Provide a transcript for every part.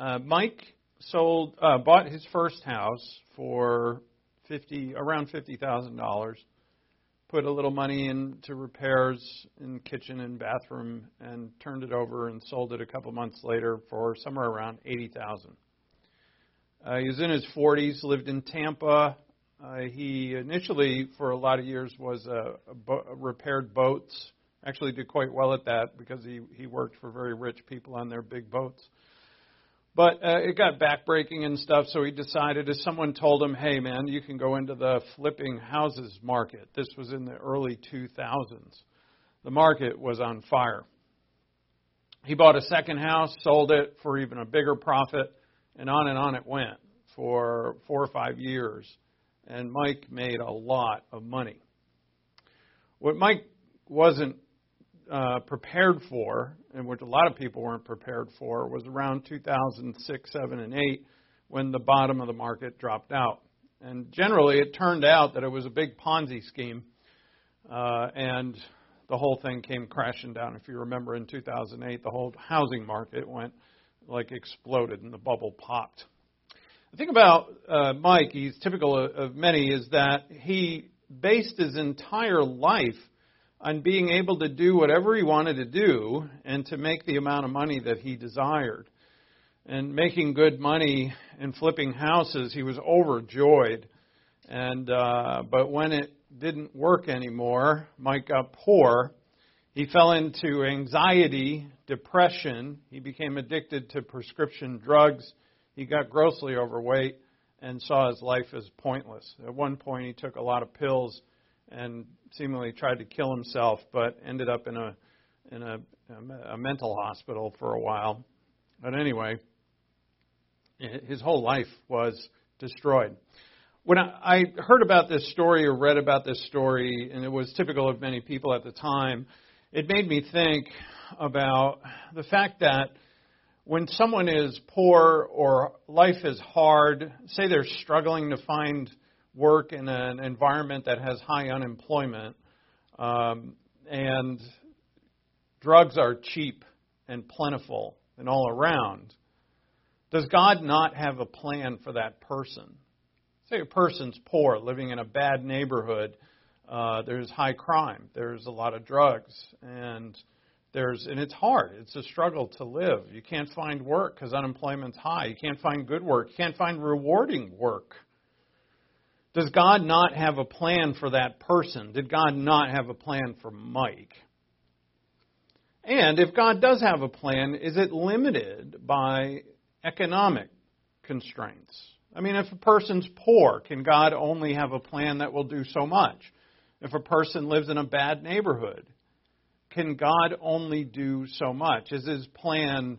Uh, Mike sold, uh, bought his first house for fifty, around fifty thousand dollars. Put a little money into repairs in kitchen and bathroom, and turned it over and sold it a couple months later for somewhere around eighty thousand. Uh, he was in his 40s, lived in Tampa. Uh, he initially, for a lot of years, was a, a bo- repaired boats. Actually, did quite well at that because he he worked for very rich people on their big boats. But uh, it got backbreaking and stuff, so he decided, as someone told him, hey, man, you can go into the flipping houses market. This was in the early 2000s. The market was on fire. He bought a second house, sold it for even a bigger profit, and on and on it went for four or five years. And Mike made a lot of money. What Mike wasn't uh, prepared for, and which a lot of people weren't prepared for, was around 2006, 7, and 8 when the bottom of the market dropped out. And generally, it turned out that it was a big Ponzi scheme, uh, and the whole thing came crashing down. If you remember, in 2008, the whole housing market went like exploded, and the bubble popped. The thing about uh, Mike, he's typical of, of many, is that he based his entire life on being able to do whatever he wanted to do and to make the amount of money that he desired. And making good money and flipping houses, he was overjoyed. And uh, but when it didn't work anymore, Mike got poor. He fell into anxiety, depression. He became addicted to prescription drugs. He got grossly overweight and saw his life as pointless. At one point, he took a lot of pills and seemingly tried to kill himself, but ended up in a in a, a mental hospital for a while. But anyway, his whole life was destroyed. When I heard about this story or read about this story, and it was typical of many people at the time, it made me think about the fact that when someone is poor or life is hard, say they're struggling to find work in an environment that has high unemployment, um, and drugs are cheap and plentiful and all around, does God not have a plan for that person? Say a person's poor, living in a bad neighborhood, uh, there's high crime, there's a lot of drugs, and there's and it's hard. It's a struggle to live. You can't find work because unemployment's high. You can't find good work. You can't find rewarding work. Does God not have a plan for that person? Did God not have a plan for Mike? And if God does have a plan, is it limited by economic constraints? I mean, if a person's poor, can God only have a plan that will do so much? If a person lives in a bad neighborhood, can God only do so much? Is his plan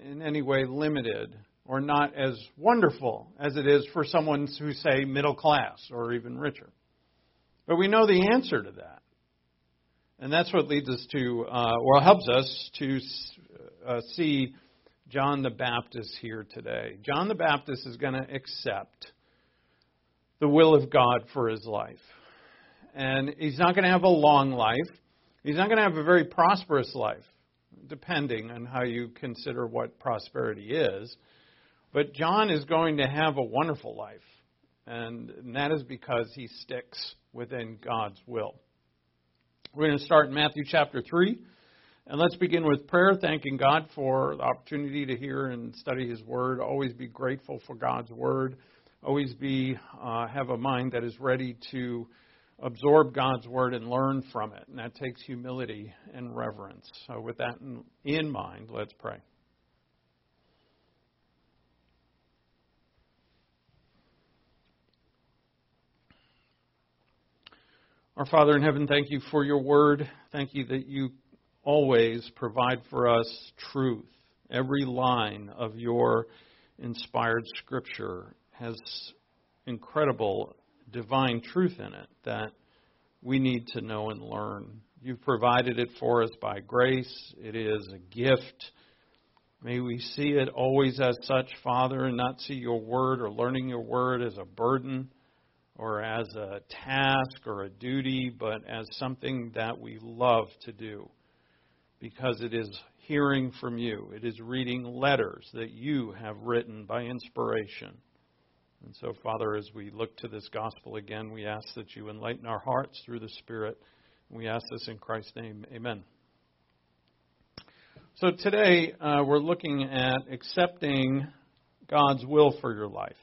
in any way limited or not as wonderful as it is for someone who, say, middle class or even richer. But we know the answer to that. And that's what leads us to, uh, or helps us to uh, see John the Baptist here today. John the Baptist is going to accept the will of God for his life. And he's not going to have a long life. He's not going to have a very prosperous life, depending on how you consider what prosperity is. But John is going to have a wonderful life, and that is because he sticks within God's will. We're going to start in Matthew chapter 3. And let's begin with prayer, thanking God for the opportunity to hear and study His Word. Always be grateful for God's Word. Always be uh, have a mind that is ready to absorb God's Word and learn from it. And that takes humility and reverence. So, with that in, in mind, let's pray. Our Father in heaven, thank you for your word. Thank you that you always provide for us truth. Every line of your inspired scripture has incredible divine truth in it that we need to know and learn. You've provided it for us by grace. It is a gift. May we see it always as such, Father, and not see your word or learning your word as a burden or as a task or a duty, but as something that we love to do because it is hearing from you. It is reading letters that you have written by inspiration. And so, Father, as we look to this gospel again, we ask that you enlighten our hearts through the Spirit. We ask this in Christ's name. Amen. So, today uh, we're looking at accepting God's will for your life.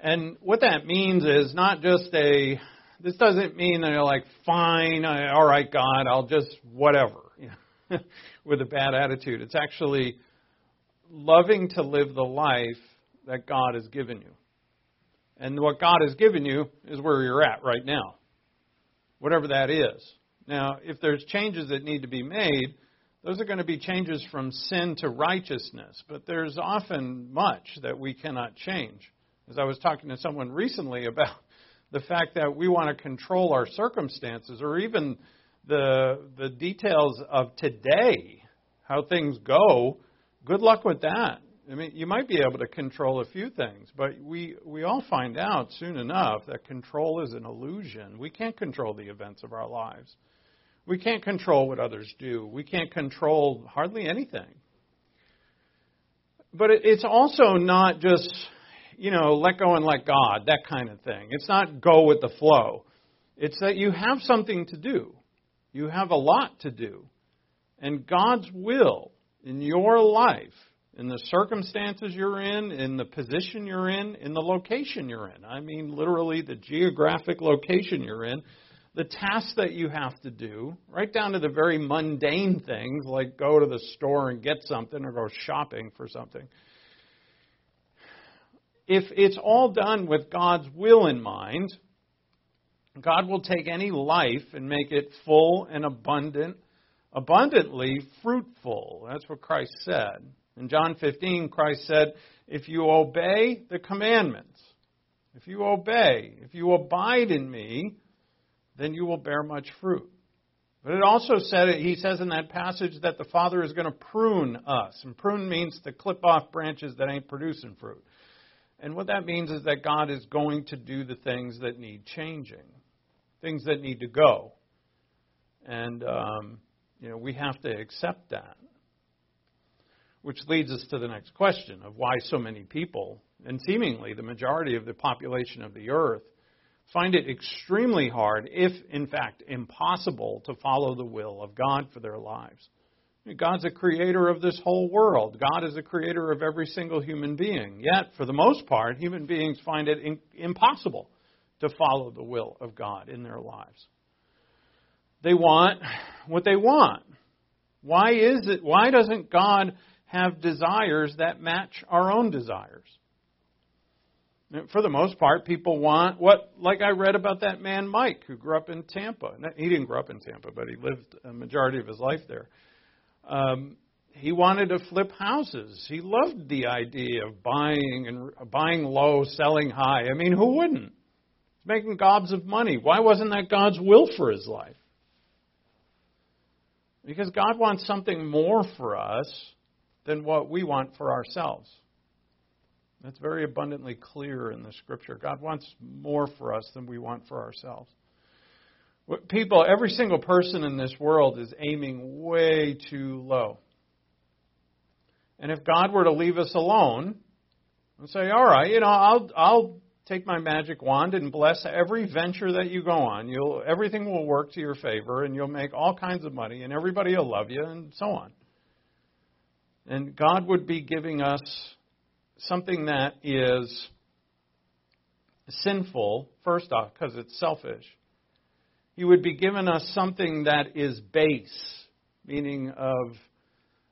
And what that means is not just a, this doesn't mean that you're like, fine, all right, God, I'll just whatever, with a bad attitude. It's actually loving to live the life that God has given you. And what God has given you is where you're at right now, whatever that is. Now, if there's changes that need to be made, those are going to be changes from sin to righteousness, but there's often much that we cannot change. As I was talking to someone recently about the fact that we want to control our circumstances or even the the details of today, how things go, good luck with that. I mean, you might be able to control a few things, but we, we all find out soon enough that control is an illusion. We can't control the events of our lives. We can't control what others do. We can't control hardly anything. But it, it's also not just, you know, let go and let God, that kind of thing. It's not go with the flow. It's that you have something to do. You have a lot to do. And God's will in your life in the circumstances you're in, in the position you're in, in the location you're in. I mean, literally, the geographic location you're in, the tasks that you have to do, right down to the very mundane things like go to the store and get something or go shopping for something. If it's all done with God's will in mind, God will take any life and make it full and abundant, abundantly fruitful. That's what Christ said. In John 15, Christ said, If you obey the commandments, if you obey, if you abide in me, then you will bear much fruit. But it also said, he says in that passage that the Father is going to prune us. And prune means to clip off branches that ain't producing fruit. And what that means is that God is going to do the things that need changing, things that need to go. And, um, you know, we have to accept that. Which leads us to the next question of why so many people, and seemingly the majority of the population of the earth, find it extremely hard, if in fact impossible, to follow the will of God for their lives. God's a creator of this whole world. God is a creator of every single human being. Yet, for the most part, human beings find it in, impossible to follow the will of God in their lives. They want what they want. Why is it? Why doesn't God have desires that match our own desires. For the most part, people want what, like I read about that man Mike who grew up in Tampa. He didn't grow up in Tampa, but he lived a majority of his life there. Um, he wanted to flip houses. He loved the idea of buying and buying low, selling high. I mean, who wouldn't? He's making gobs of money. Why wasn't that God's will for his life? Because God wants something more for us than what we want for ourselves. That's very abundantly clear in the scripture. God wants more for us than we want for ourselves. People, every single person in this world is aiming way too low. And if God were to leave us alone and say, "All right, you know, I'll I'll take my magic wand and bless every venture that you go on. You'll everything will work to your favor and you'll make all kinds of money and everybody will love you and so on." And God would be giving us something that is sinful, first off, because it's selfish. He would be giving us something that is base, meaning of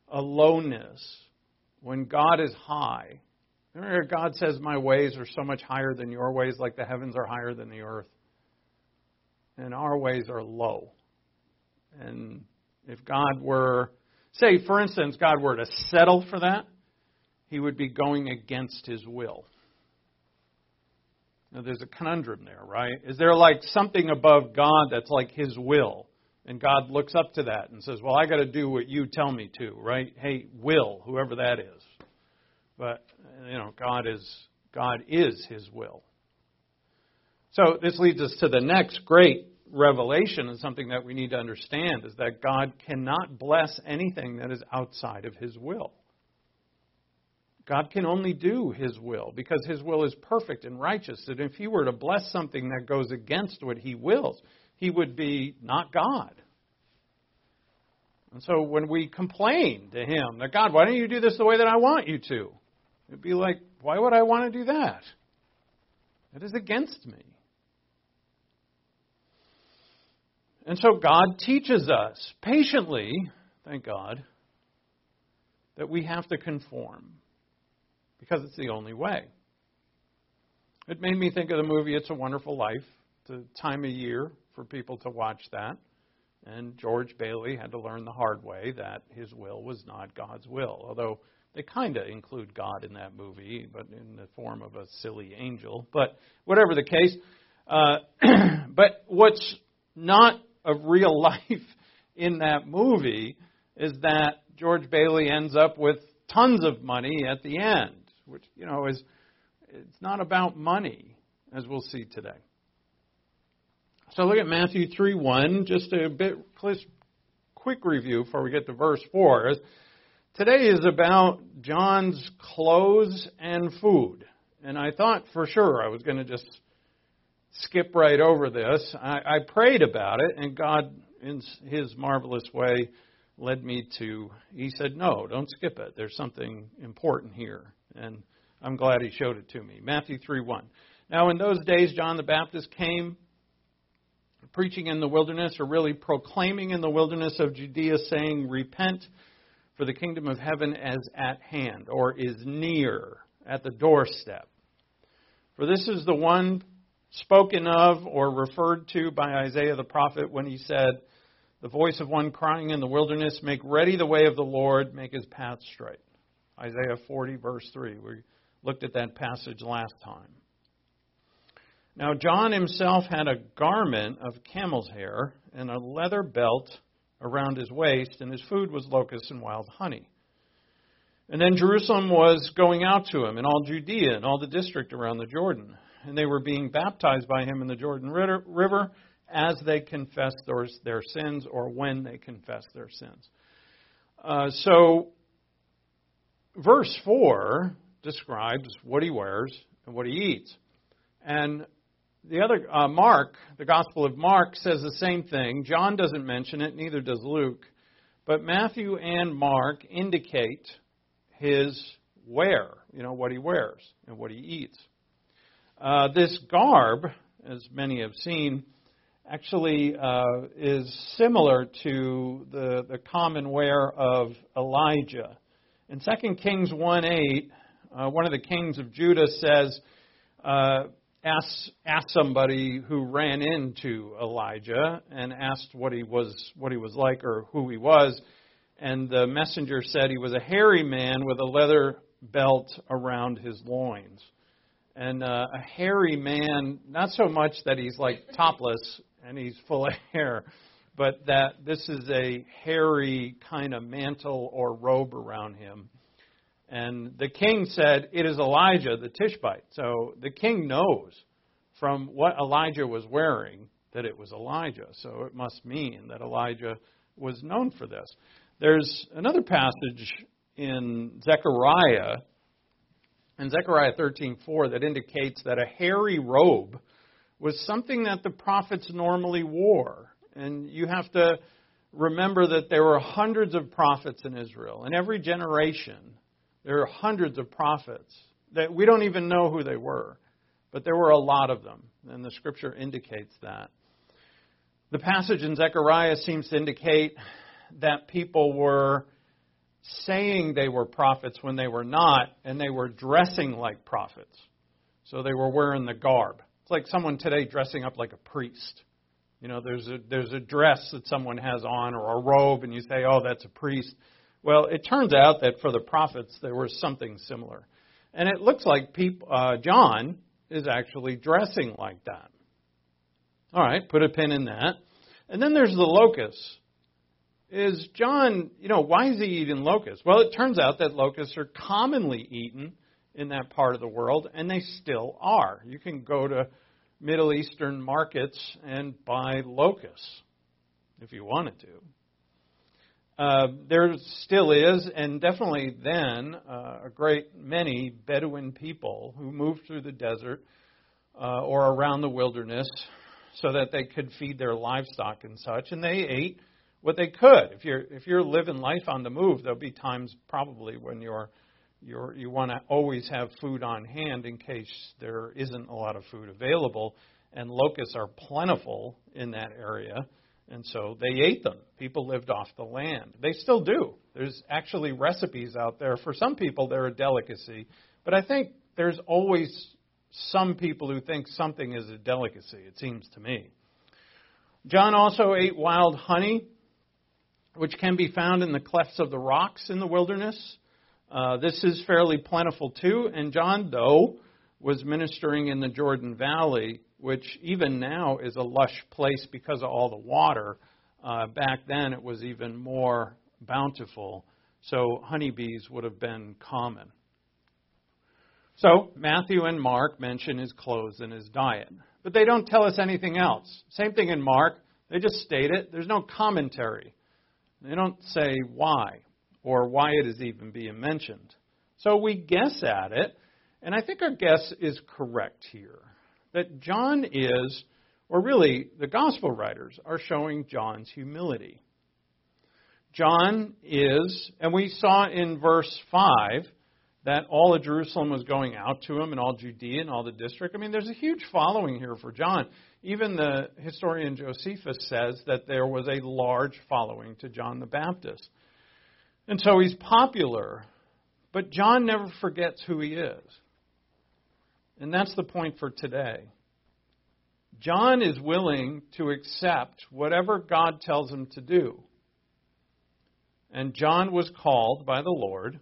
a lowness, when God is high. Remember, God says, My ways are so much higher than your ways, like the heavens are higher than the earth. And our ways are low. And if God were say, for instance, God were to settle for that, he would be going against his will. Now, there's a conundrum there, right? Is there like something above God that's like his will? And God looks up to that and says, Well, I got to do what you tell me to, right? Hey, will, whoever that is. But, you know, God is, God is his will. So this leads us to the next great revelation and something that we need to understand is that God cannot bless anything that is outside of His will. God can only do His will because His will is perfect and righteous. And if He were to bless something that goes against what He wills, He would be not God. And so when we complain to Him that, God, why don't you do this the way that I want you to? It'd be like, why would I want to do that? It is against me. And so God teaches us patiently, thank God, that we have to conform because it's the only way. It made me think of the movie It's a Wonderful Life. It's a time of year for people to watch that. And George Bailey had to learn the hard way that his will was not God's will. Although they kind of include God in that movie, but in the form of a silly angel. But whatever the case, uh, but what's not of real life in that movie is that George Bailey ends up with tons of money at the end, which you know is it's not about money, as we'll see today. So look at Matthew 3 1, just a bit quick review before we get to verse 4. Today is about John's clothes and food. And I thought for sure I was going to just skip right over this. I, I prayed about it, and God, in His marvelous way, led me to. He said, "No, don't skip it. There's something important here." And I'm glad He showed it to me. Matthew 3:1. Now, in those days, John the Baptist came preaching in the wilderness, or really proclaiming in the wilderness of Judea, saying, "Repent, for the kingdom of heaven is at hand, or is near, at the doorstep." For this is the one spoken of or referred to by Isaiah the prophet when he said, The voice of one crying in the wilderness, Make ready the way of the Lord, make his path straight. Isaiah 40, verse 3. We looked at that passage last time. Now, John himself had a garment of camel's hair and a leather belt around his waist, and his food was locusts and wild honey. And then Jerusalem was going out to him, and all Judea and all the district around the Jordan and they were being baptized by him in the Jordan River as they confessed their, sins or when they confessed their sins. Uh, so, verse 4 describes what he wears and what he eats. And the other, uh, Mark, the Gospel of Mark, says the same thing. John doesn't mention it, neither does Luke. But Matthew and Mark indicate his wear, you know, what he wears and what he eats. Uh, this garb, as many have seen, actually uh, is similar to the, the common wear of Elijah. In 2 Kings 1 8, uh, one of the kings of Judah says, uh, asked, asked somebody who ran into Elijah and asked what he was what he was like or who he was, and the messenger said he was a hairy man with a leather belt around his loins. And uh, a hairy man, not so much that he's like topless and he's full of hair, but that this is a hairy kind of mantle or robe around him. And the king said, It is Elijah the Tishbite. So the king knows from what Elijah was wearing that it was Elijah. So it must mean that Elijah was known for this. There's another passage in Zechariah in Zechariah 13:4 that indicates that a hairy robe was something that the prophets normally wore. And you have to remember that there were hundreds of prophets in Israel. In every generation, there are hundreds of prophets that we don't even know who they were, but there were a lot of them, and the scripture indicates that. The passage in Zechariah seems to indicate that people were saying they were prophets when they were not, and they were dressing like prophets. So they were wearing the garb. It's like someone today dressing up like a priest. You know, there's a there's a dress that someone has on or a robe, and you say, "Oh, that's a priest." Well, it turns out that for the prophets there was something similar, and it looks like uh, John is actually dressing like that. All right, put a pin in that. And then there's the locusts is John, you know, why is he eating locusts? Well, it turns out that locusts are commonly eaten in that part of the world, and they still are. You can go to Middle Eastern markets and buy locusts if you wanted to. Uh, there still is, and definitely then, uh, a great many Bedouin people who moved through the desert uh, or around the wilderness so that they could feed their livestock and such, and they ate what they could. If you're if you're living life on the move, there'll be times probably when you're you're you want to always have food on hand in case there isn't a lot of food available, and locusts are plentiful in that area. And so they ate them. People lived off the land. They still do. There's actually recipes out there. For some people, they're a delicacy. But I think there's always some people who think something is a delicacy, it seems to me. John also ate wild honey, which can be found in the clefts of the rocks in the wilderness. Uh, this is fairly plentiful too. And John, though, was ministering in the Jordan Valley, which even now is a lush place because of all the water. Uh, back then, it was even more bountiful. So honeybees would have been common. So Matthew and Mark mention his clothes and his diet, but they don't tell us anything else. Same thing in Mark. They just state it. There's no commentary. They don't say why or why it is even being mentioned. So we guess at it, and I think our guess is correct here. That John is, or really the gospel writers are showing John's humility. John is, and we saw in verse 5 that all of Jerusalem was going out to him and all Judea and all the district. I mean, there's a huge following here for John. Even the historian Josephus says that there was a large following to John the Baptist. And so he's popular, but John never forgets who he is. And that's the point for today. John is willing to accept whatever God tells him to do. And John was called by the Lord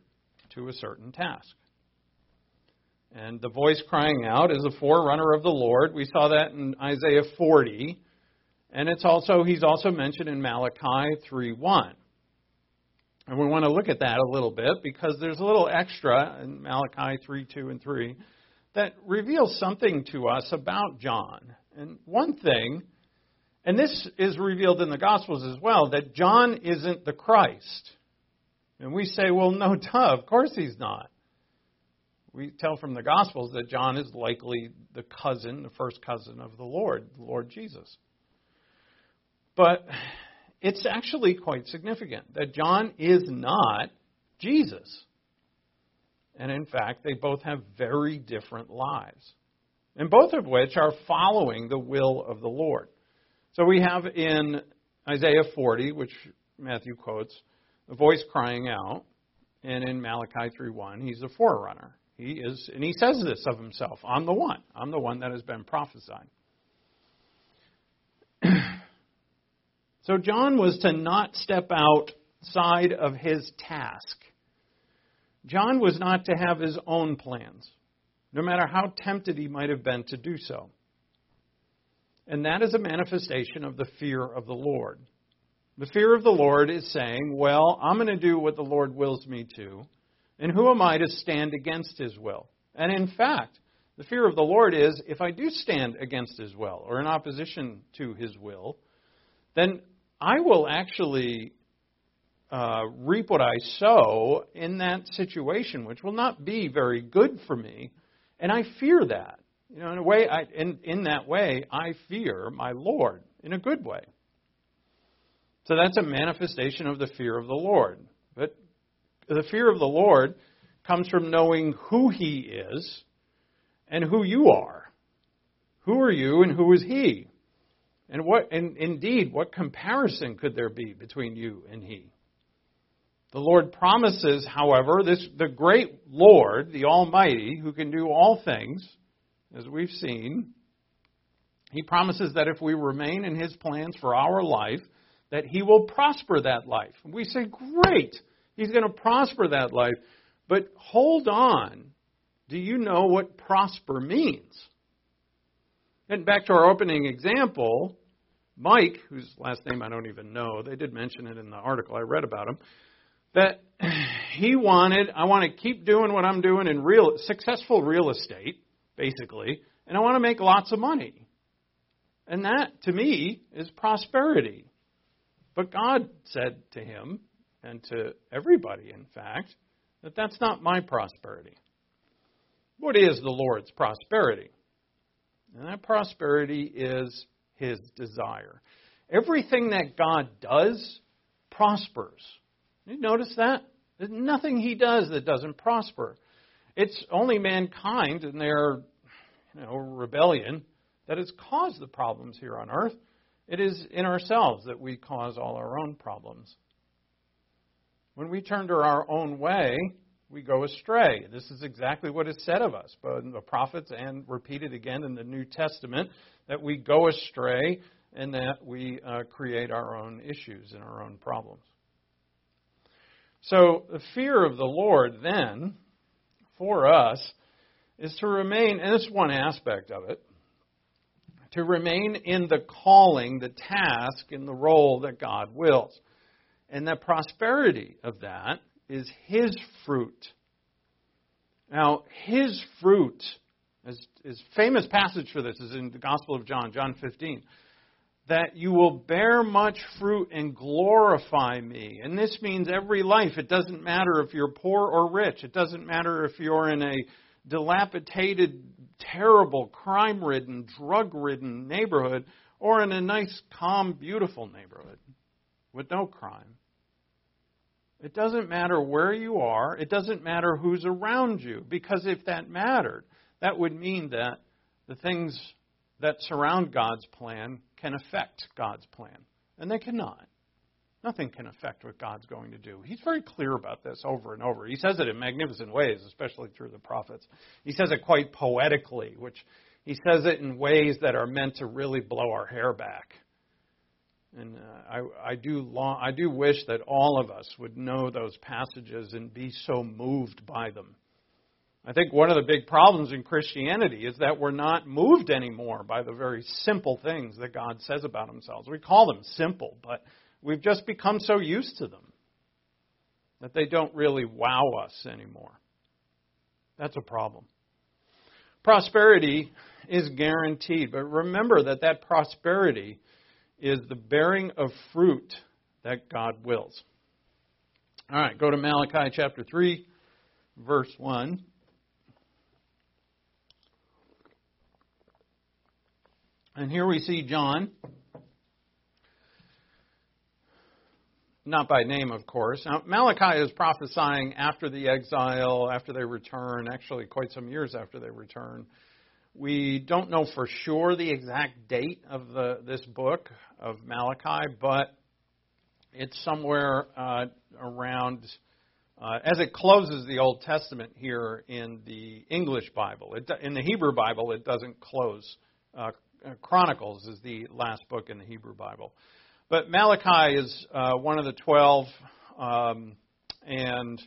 to a certain task. And the voice crying out is a forerunner of the Lord. We saw that in Isaiah 40. And it's also he's also mentioned in Malachi 3:1. And we want to look at that a little bit because there's a little extra in Malachi 3 2 and 3 that reveals something to us about John. And one thing, and this is revealed in the Gospels as well, that John isn't the Christ. And we say, well, no, duh, of course he's not. We tell from the Gospels that John is likely the cousin, the first cousin of the Lord, the Lord Jesus. But it's actually quite significant that John is not Jesus. And in fact, they both have very different lives, and both of which are following the will of the Lord. So we have in Isaiah 40, which Matthew quotes, a voice crying out, and in Malachi 3:1, he's a forerunner. He is, and he says this of himself: "I'm the one. I'm the one that has been prophesied." So John was to not step outside of his task. John was not to have his own plans, no matter how tempted he might have been to do so. And that is a manifestation of the fear of the Lord. The fear of the Lord is saying, well, I'm going to do what the Lord wills me to, and who am I to stand against his will? And in fact, the fear of the Lord is if I do stand against his will or in opposition to his will, then I will actually uh, reap what I sow in that situation, which will not be very good for me. And I fear that. You know, in a way, I, in, in that way, I fear my Lord in a good way. So that's a manifestation of the fear of the Lord. But the fear of the Lord comes from knowing who He is and who you are. Who are you and who is He? And what and indeed, what comparison could there be between you and He? The Lord promises, however, this the great Lord, the Almighty, who can do all things, as we've seen, He promises that if we remain in His plans for our life, that He will prosper that life. We say, great, He's going to prosper that life. But hold on. Do you know what prosper means? And back to our opening example, Mike, whose last name I don't even know, they did mention it in the article I read about him, that he wanted, I want to keep doing what I'm doing in real, successful real estate, basically, and I want to make lots of money. And that, to me, is prosperity. But God said to him, and to everybody, in fact, that that's not my prosperity. What is the Lord's prosperity? And that prosperity is his desire. Everything that God does prospers. You notice that? There's nothing he does that doesn't prosper. It's only mankind and their you know, rebellion that has caused the problems here on earth. It is in ourselves that we cause all our own problems. When we turn to our own way, we go astray. This is exactly what is said of us, both in the prophets and repeated again in the New Testament, that we go astray and that we uh, create our own issues and our own problems. So, the fear of the Lord then, for us, is to remain, and this is one aspect of it, to remain in the calling, the task, in the role that God wills. And the prosperity of that is His fruit. Now, His fruit, is, is famous passage for this is in the Gospel of John, John 15 that you will bear much fruit and glorify me. And this means every life. It doesn't matter if you're poor or rich. It doesn't matter if you're in a dilapidated, terrible, crime ridden, drug ridden neighborhood or in a nice, calm, beautiful neighborhood with no crime. It doesn't matter where you are. It doesn't matter who's around you. Because if that mattered, that would mean that the things that surround God's plan can affect God's plan. And they cannot. Nothing can affect what God's going to do. He's very clear about this over and over. He says it in magnificent ways, especially through the prophets. He says it quite poetically, which he says it in ways that are meant to really blow our hair back. And uh, I, I do long, I do wish that all of us would know those passages and be so moved by them. I think one of the big problems in Christianity is that we're not moved anymore by the very simple things that God says about himself. We call them simple, but we've just become so used to them that they don't really wow us anymore. That's a problem. Prosperity is guaranteed, but remember that that prosperity is the bearing of fruit that God wills. All right, go to Malachi chapter 3, verse 1. And here we see John, not by name, of course. Now, Malachi is prophesying after the exile, after they return, actually, quite some years after they return. We don't know for sure the exact date of the, this book of Malachi, but it's somewhere uh, around uh, as it closes the Old Testament here in the English Bible. It, in the Hebrew Bible, it doesn't close uh, uh, Chronicles is the last book in the Hebrew Bible. But Malachi is uh, one of the 12 um, and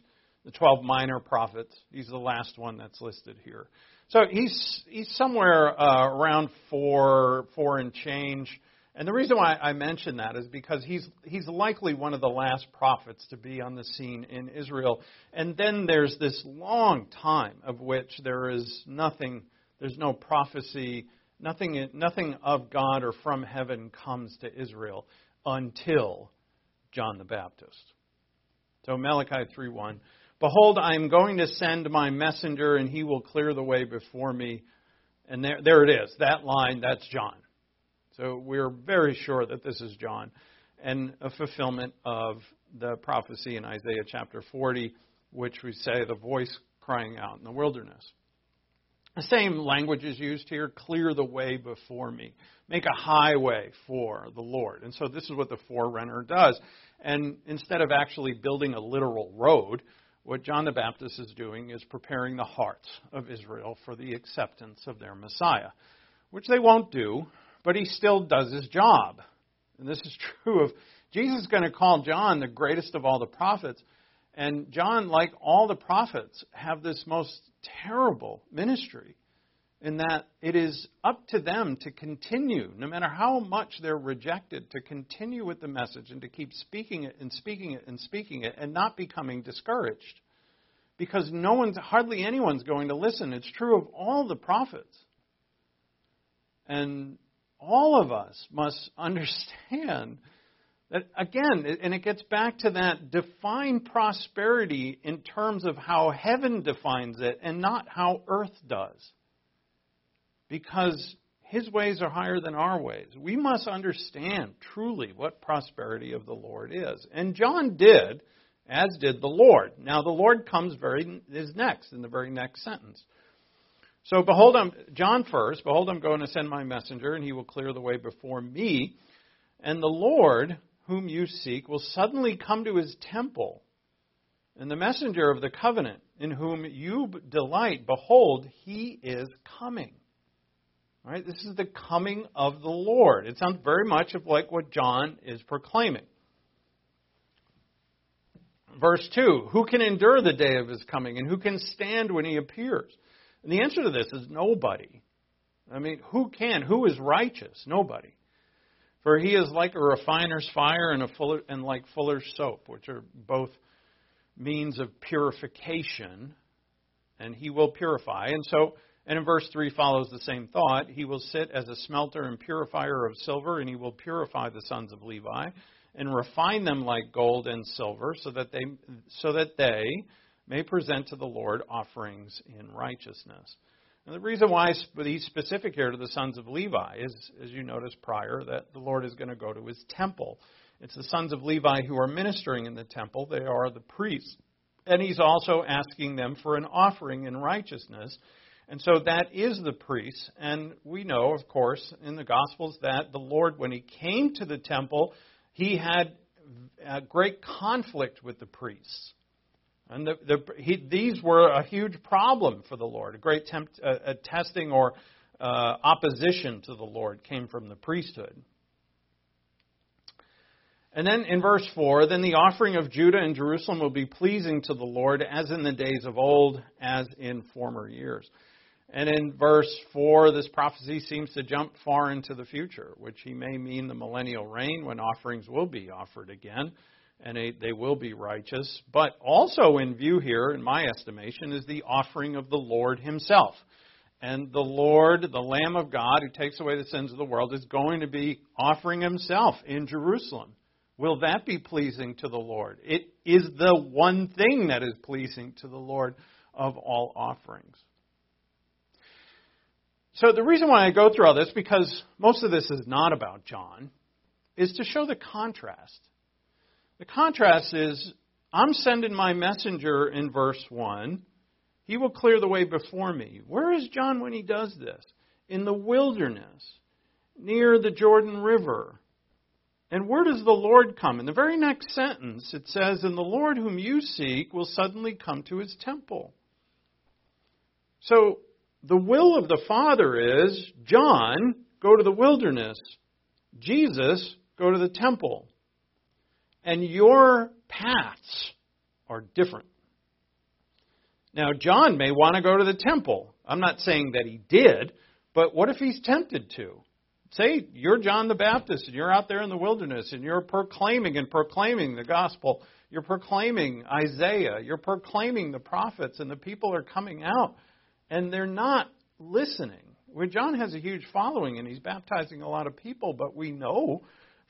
the 12 minor prophets. He's the last one that's listed here. So he's he's somewhere uh, around four four and change. And the reason why I mention that is because he's he's likely one of the last prophets to be on the scene in Israel. And then there's this long time of which there is nothing, there's no prophecy, Nothing, nothing of God or from heaven comes to Israel until John the Baptist. So Malachi 3:1, Behold, I am going to send my messenger, and he will clear the way before me. And there, there it is. That line, that's John. So we're very sure that this is John, and a fulfillment of the prophecy in Isaiah chapter 40, which we say the voice crying out in the wilderness. The same language is used here clear the way before me, make a highway for the Lord. And so this is what the forerunner does. And instead of actually building a literal road, what John the Baptist is doing is preparing the hearts of Israel for the acceptance of their Messiah, which they won't do, but he still does his job. And this is true of Jesus is going to call John the greatest of all the prophets. And John, like all the prophets, have this most terrible ministry in that it is up to them to continue, no matter how much they're rejected, to continue with the message and to keep speaking it and speaking it and speaking it and not becoming discouraged. Because no one's, hardly anyone's going to listen. It's true of all the prophets. And all of us must understand that, again, and it gets back to that define prosperity in terms of how heaven defines it and not how earth does. Because his ways are higher than our ways. We must understand truly what prosperity of the Lord is. And John did, as did the Lord. Now the Lord comes very is next in the very next sentence. So behold, I'm John first. Behold, I'm going to send my messenger, and he will clear the way before me. And the Lord, whom you seek, will suddenly come to his temple. And the messenger of the covenant, in whom you delight, behold, he is coming. Right, this is the coming of the Lord. It sounds very much of like what John is proclaiming. Verse 2 Who can endure the day of his coming, and who can stand when he appears? And the answer to this is nobody. I mean, who can? Who is righteous? Nobody. For he is like a refiner's fire and a fuller, and like fuller's soap, which are both means of purification, and he will purify. And so, and in verse 3 follows the same thought. He will sit as a smelter and purifier of silver, and he will purify the sons of Levi, and refine them like gold and silver, so that they, so that they may present to the Lord offerings in righteousness. And the reason why he's specific here to the sons of Levi is, as you noticed prior, that the Lord is going to go to his temple. It's the sons of Levi who are ministering in the temple, they are the priests. And he's also asking them for an offering in righteousness. And so that is the priests. And we know, of course, in the Gospels that the Lord, when he came to the temple, he had a great conflict with the priests. And the, the, he, these were a huge problem for the Lord. A great tempt, a, a testing or uh, opposition to the Lord came from the priesthood. And then in verse 4, then the offering of Judah and Jerusalem will be pleasing to the Lord as in the days of old, as in former years. And in verse 4, this prophecy seems to jump far into the future, which he may mean the millennial reign when offerings will be offered again and they, will be righteous. But also in view here, in my estimation, is the offering of the Lord Himself. And the Lord, the Lamb of God, who takes away the sins of the world, is going to be offering Himself in Jerusalem. Will that be pleasing to the Lord? It is the one thing that is pleasing to the Lord of all offerings. So the reason why I go through all this, because most of this is not about John, is to show the contrast the contrast is I'm sending my messenger in verse 1. He will clear the way before me. Where is John when he does this? In the wilderness, near the Jordan River. And where does the Lord come? In the very next sentence, it says, And the Lord whom you seek will suddenly come to his temple. So, the will of the Father is John, go to the wilderness. Jesus, go to the temple and your paths are different. Now, John may want to go to the temple. I'm not saying that he did, but what if he's tempted to? Say you're John the Baptist and you're out there in the wilderness and you're proclaiming and proclaiming the gospel. You're proclaiming Isaiah. You're proclaiming the prophets, and the people are coming out and they're not listening. Well, John has a huge following and he's baptizing a lot of people, but we know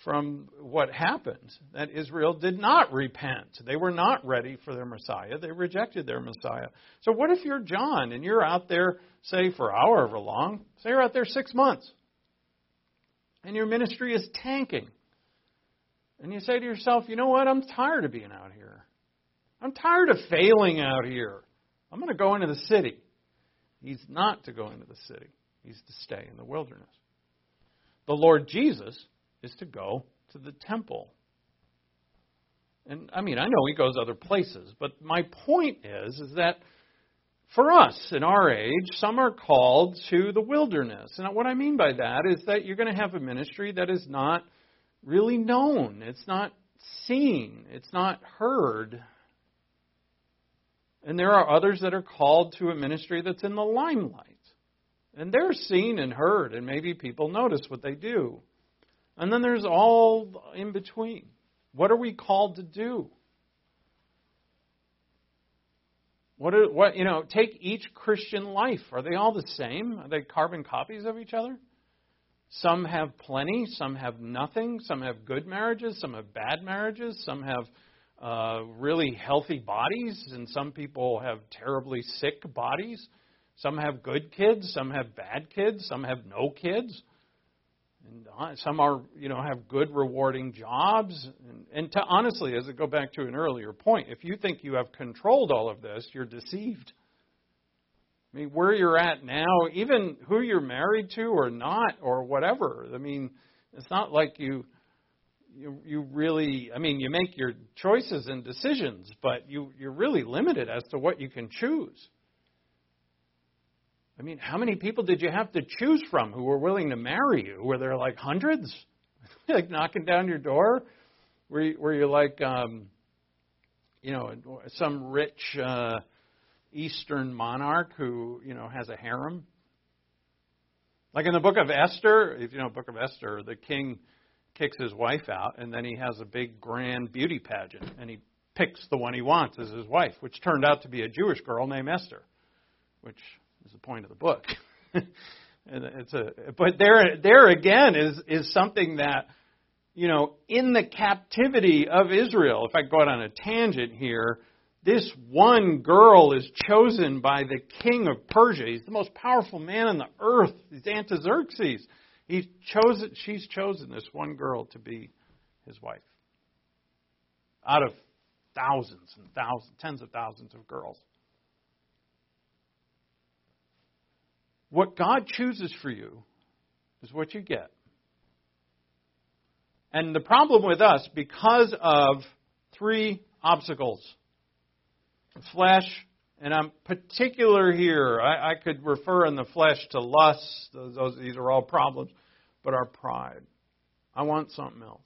from what happened that Israel did not repent. They were not ready for their Messiah. They rejected their Messiah. So, what if you're John and you're out there, say, for however long, say you're out there six months, and your ministry is tanking? And you say to yourself, you know what? I'm tired of being out here. I'm tired of failing out here. I'm going to go into the city. He's not to go into the city, he's to stay in the wilderness. The Lord Jesus is to go to the temple. And I mean, I know he goes other places, but my point is is that for us in our age, some are called to the wilderness. And what I mean by that is that you're going to have a ministry that is not really known. It's not seen. It's not heard. And there are others that are called to a ministry that's in the limelight. And they're seen and heard, and maybe people notice what they do. And then there's all in between. What are we called to do? What, are, what you know, take each Christian life. Are they all the same? Are they carbon copies of each other? Some have plenty, some have nothing, some have good marriages, some have bad marriages, some have uh, really healthy bodies, and some people have terribly sick bodies. Some have good kids, some have bad kids, some have no kids. And uh, some are, you know, have good, rewarding jobs. And, and to honestly, as I go back to an earlier point, if you think you have controlled all of this, you're deceived. I mean, where you're at now, even who you're married to or not or whatever. I mean, it's not like you you you really I mean, you make your choices and decisions, but you you're really limited as to what you can choose. I mean, how many people did you have to choose from who were willing to marry you? Were there like hundreds? like knocking down your door? Were you, were you like, um, you know, some rich uh, Eastern monarch who, you know, has a harem? Like in the book of Esther, if you know book of Esther, the king kicks his wife out, and then he has a big grand beauty pageant, and he picks the one he wants as his wife, which turned out to be a Jewish girl named Esther, which is the point of the book. and it's a, but there, there again is is something that, you know, in the captivity of Israel. If I go out on a tangent here, this one girl is chosen by the king of Persia. He's the most powerful man on the earth. He's Artaxerxes. He's chosen. She's chosen this one girl to be his wife. Out of thousands and thousands, tens of thousands of girls. What God chooses for you is what you get. And the problem with us, because of three obstacles flesh, and I'm particular here, I, I could refer in the flesh to lust, those, those, these are all problems, but our pride. I want something else.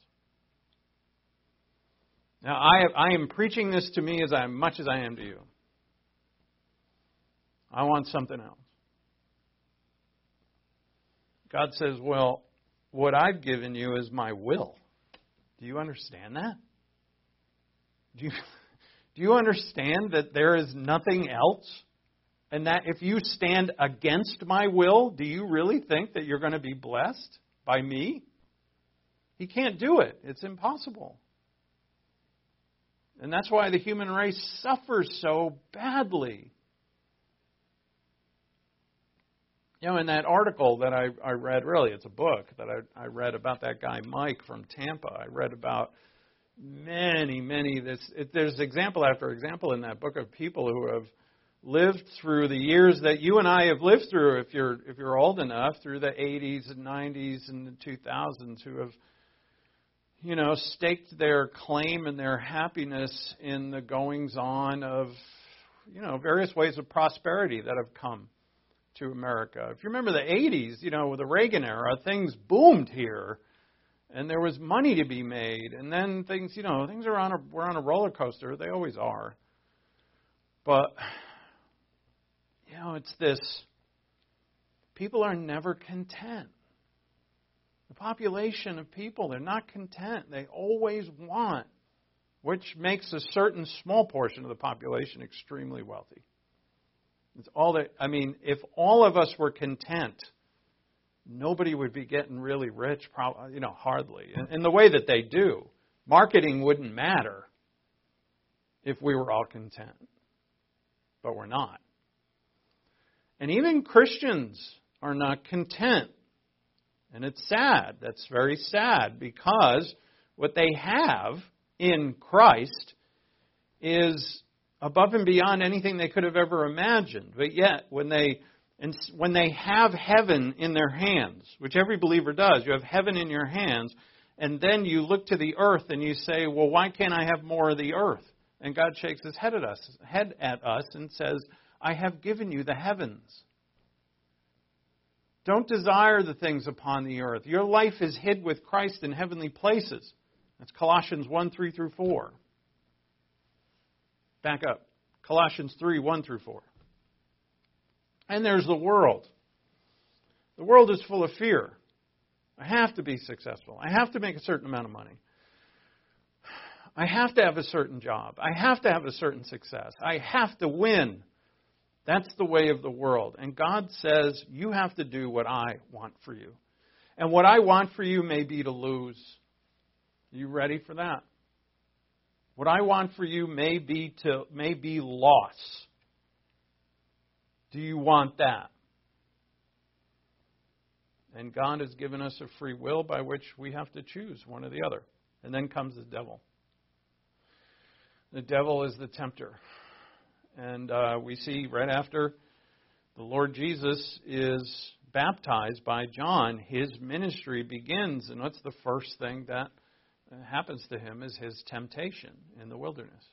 Now, I, I am preaching this to me as I, much as I am to you. I want something else. God says, Well, what I've given you is my will. Do you understand that? Do you, do you understand that there is nothing else? And that if you stand against my will, do you really think that you're going to be blessed by me? He can't do it. It's impossible. And that's why the human race suffers so badly. You know, in that article that I, I read, really, it's a book that I, I read about that guy Mike from Tampa. I read about many, many. This, it, there's example after example in that book of people who have lived through the years that you and I have lived through, if you're if you're old enough, through the 80s and 90s and the 2000s, who have, you know, staked their claim and their happiness in the goings on of, you know, various ways of prosperity that have come to America. If you remember the 80s, you know, with the Reagan era, things boomed here, and there was money to be made, and then things, you know, things are on a we're on a roller coaster. They always are. But you know, it's this. People are never content. The population of people, they're not content. They always want, which makes a certain small portion of the population extremely wealthy. It's all that, I mean, if all of us were content, nobody would be getting really rich, probably, you know, hardly. In, in the way that they do. Marketing wouldn't matter if we were all content. But we're not. And even Christians are not content. And it's sad. That's very sad because what they have in Christ is above and beyond anything they could have ever imagined. But yet, when they and when they have heaven in their hands, which every believer does, you have heaven in your hands, and then you look to the earth and you say, "Well, why can't I have more of the earth?" And God shakes his head at us, head at us and says, "I have given you the heavens." Don't desire the things upon the earth. Your life is hid with Christ in heavenly places. That's Colossians 1 3 through 4. Back up. Colossians 3 1 through 4. And there's the world. The world is full of fear. I have to be successful. I have to make a certain amount of money. I have to have a certain job. I have to have a certain success. I have to win. That's the way of the world. And God says, You have to do what I want for you. And what I want for you may be to lose. Are you ready for that? What I want for you may be to may be loss. Do you want that? And God has given us a free will by which we have to choose one or the other. And then comes the devil. The devil is the tempter. And uh, we see right after the Lord Jesus is baptized by John, his ministry begins. And what's the first thing that happens to him is his temptation in the wilderness.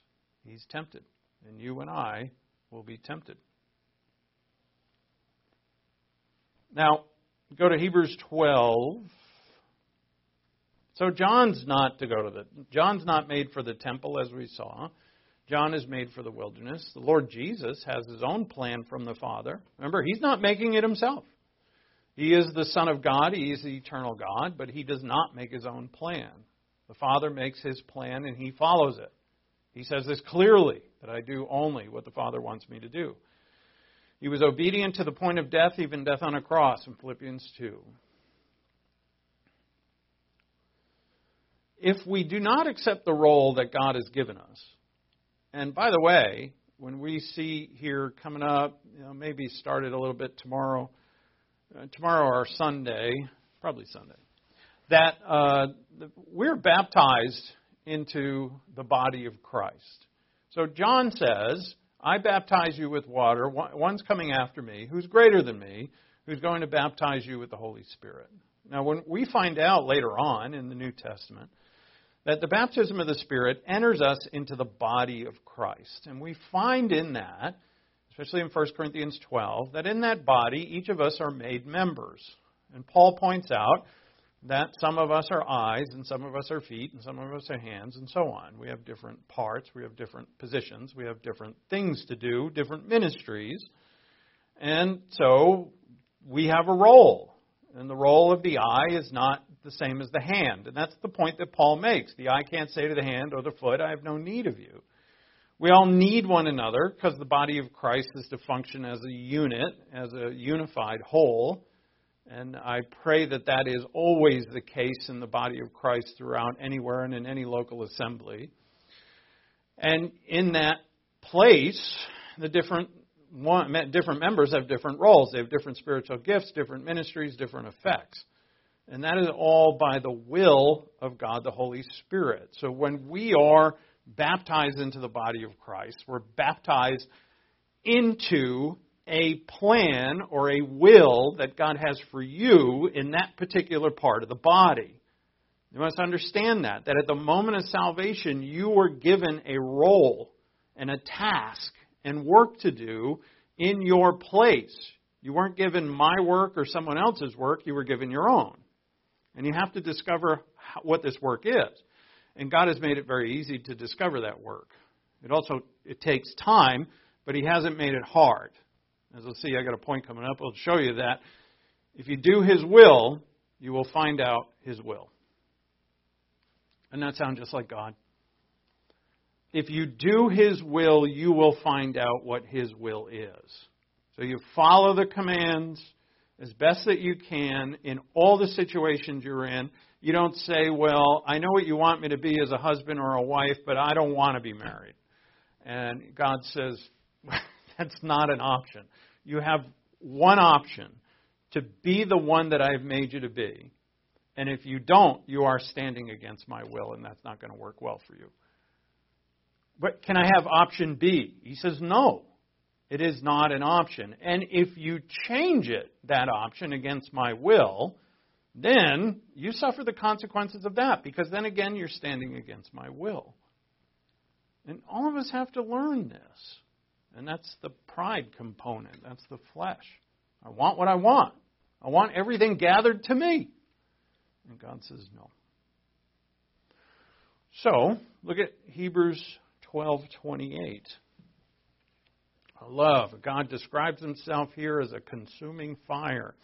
He's tempted. And you and I will be tempted. Now, go to Hebrews 12. So John's not to go to the John's not made for the temple as we saw. John is made for the wilderness. The Lord Jesus has his own plan from the Father. Remember, he's not making it himself. He is the Son of God, he is the eternal God, but he does not make his own plan. The Father makes his plan and he follows it. He says this clearly that I do only what the Father wants me to do. He was obedient to the point of death, even death on a cross in Philippians 2. If we do not accept the role that God has given us, and by the way, when we see here coming up, you know, maybe started a little bit tomorrow, uh, tomorrow or Sunday, probably Sunday, that uh, we're baptized into the body of Christ. So John says, I baptize you with water. One's coming after me, who's greater than me, who's going to baptize you with the Holy Spirit. Now, when we find out later on in the New Testament that the baptism of the Spirit enters us into the body of Christ. And we find in that, especially in 1 Corinthians 12, that in that body, each of us are made members. And Paul points out that some of us are eyes, and some of us are feet, and some of us are hands, and so on. We have different parts, we have different positions, we have different things to do, different ministries. And so we have a role. And the role of the eye is not the same as the hand. And that's the point that Paul makes. The eye can't say to the hand or the foot, I have no need of you. We all need one another because the body of Christ is to function as a unit, as a unified whole. And I pray that that is always the case in the body of Christ throughout anywhere and in any local assembly. And in that place, the different one, different members have different roles. They have different spiritual gifts, different ministries, different effects. And that is all by the will of God the Holy Spirit. So when we are baptized into the body of Christ, we're baptized into a plan or a will that God has for you in that particular part of the body. You must understand that, that at the moment of salvation, you were given a role and a task and work to do in your place. You weren't given my work or someone else's work, you were given your own. And you have to discover what this work is. And God has made it very easy to discover that work. It also it takes time, but he hasn't made it hard. As you'll see, I got a point coming up. I'll show you that. If you do his will, you will find out his will. And that sounds just like God. If you do his will, you will find out what his will is. So you follow the commands, as best that you can in all the situations you're in. You don't say, Well, I know what you want me to be as a husband or a wife, but I don't want to be married. And God says, That's not an option. You have one option to be the one that I've made you to be. And if you don't, you are standing against my will, and that's not going to work well for you. But can I have option B? He says, No. It is not an option. And if you change it, that option, against my will, then you suffer the consequences of that because then again you're standing against my will. And all of us have to learn this. And that's the pride component. That's the flesh. I want what I want. I want everything gathered to me. And God says no. So, look at Hebrews 12:28 love. God describes himself here as a consuming fire.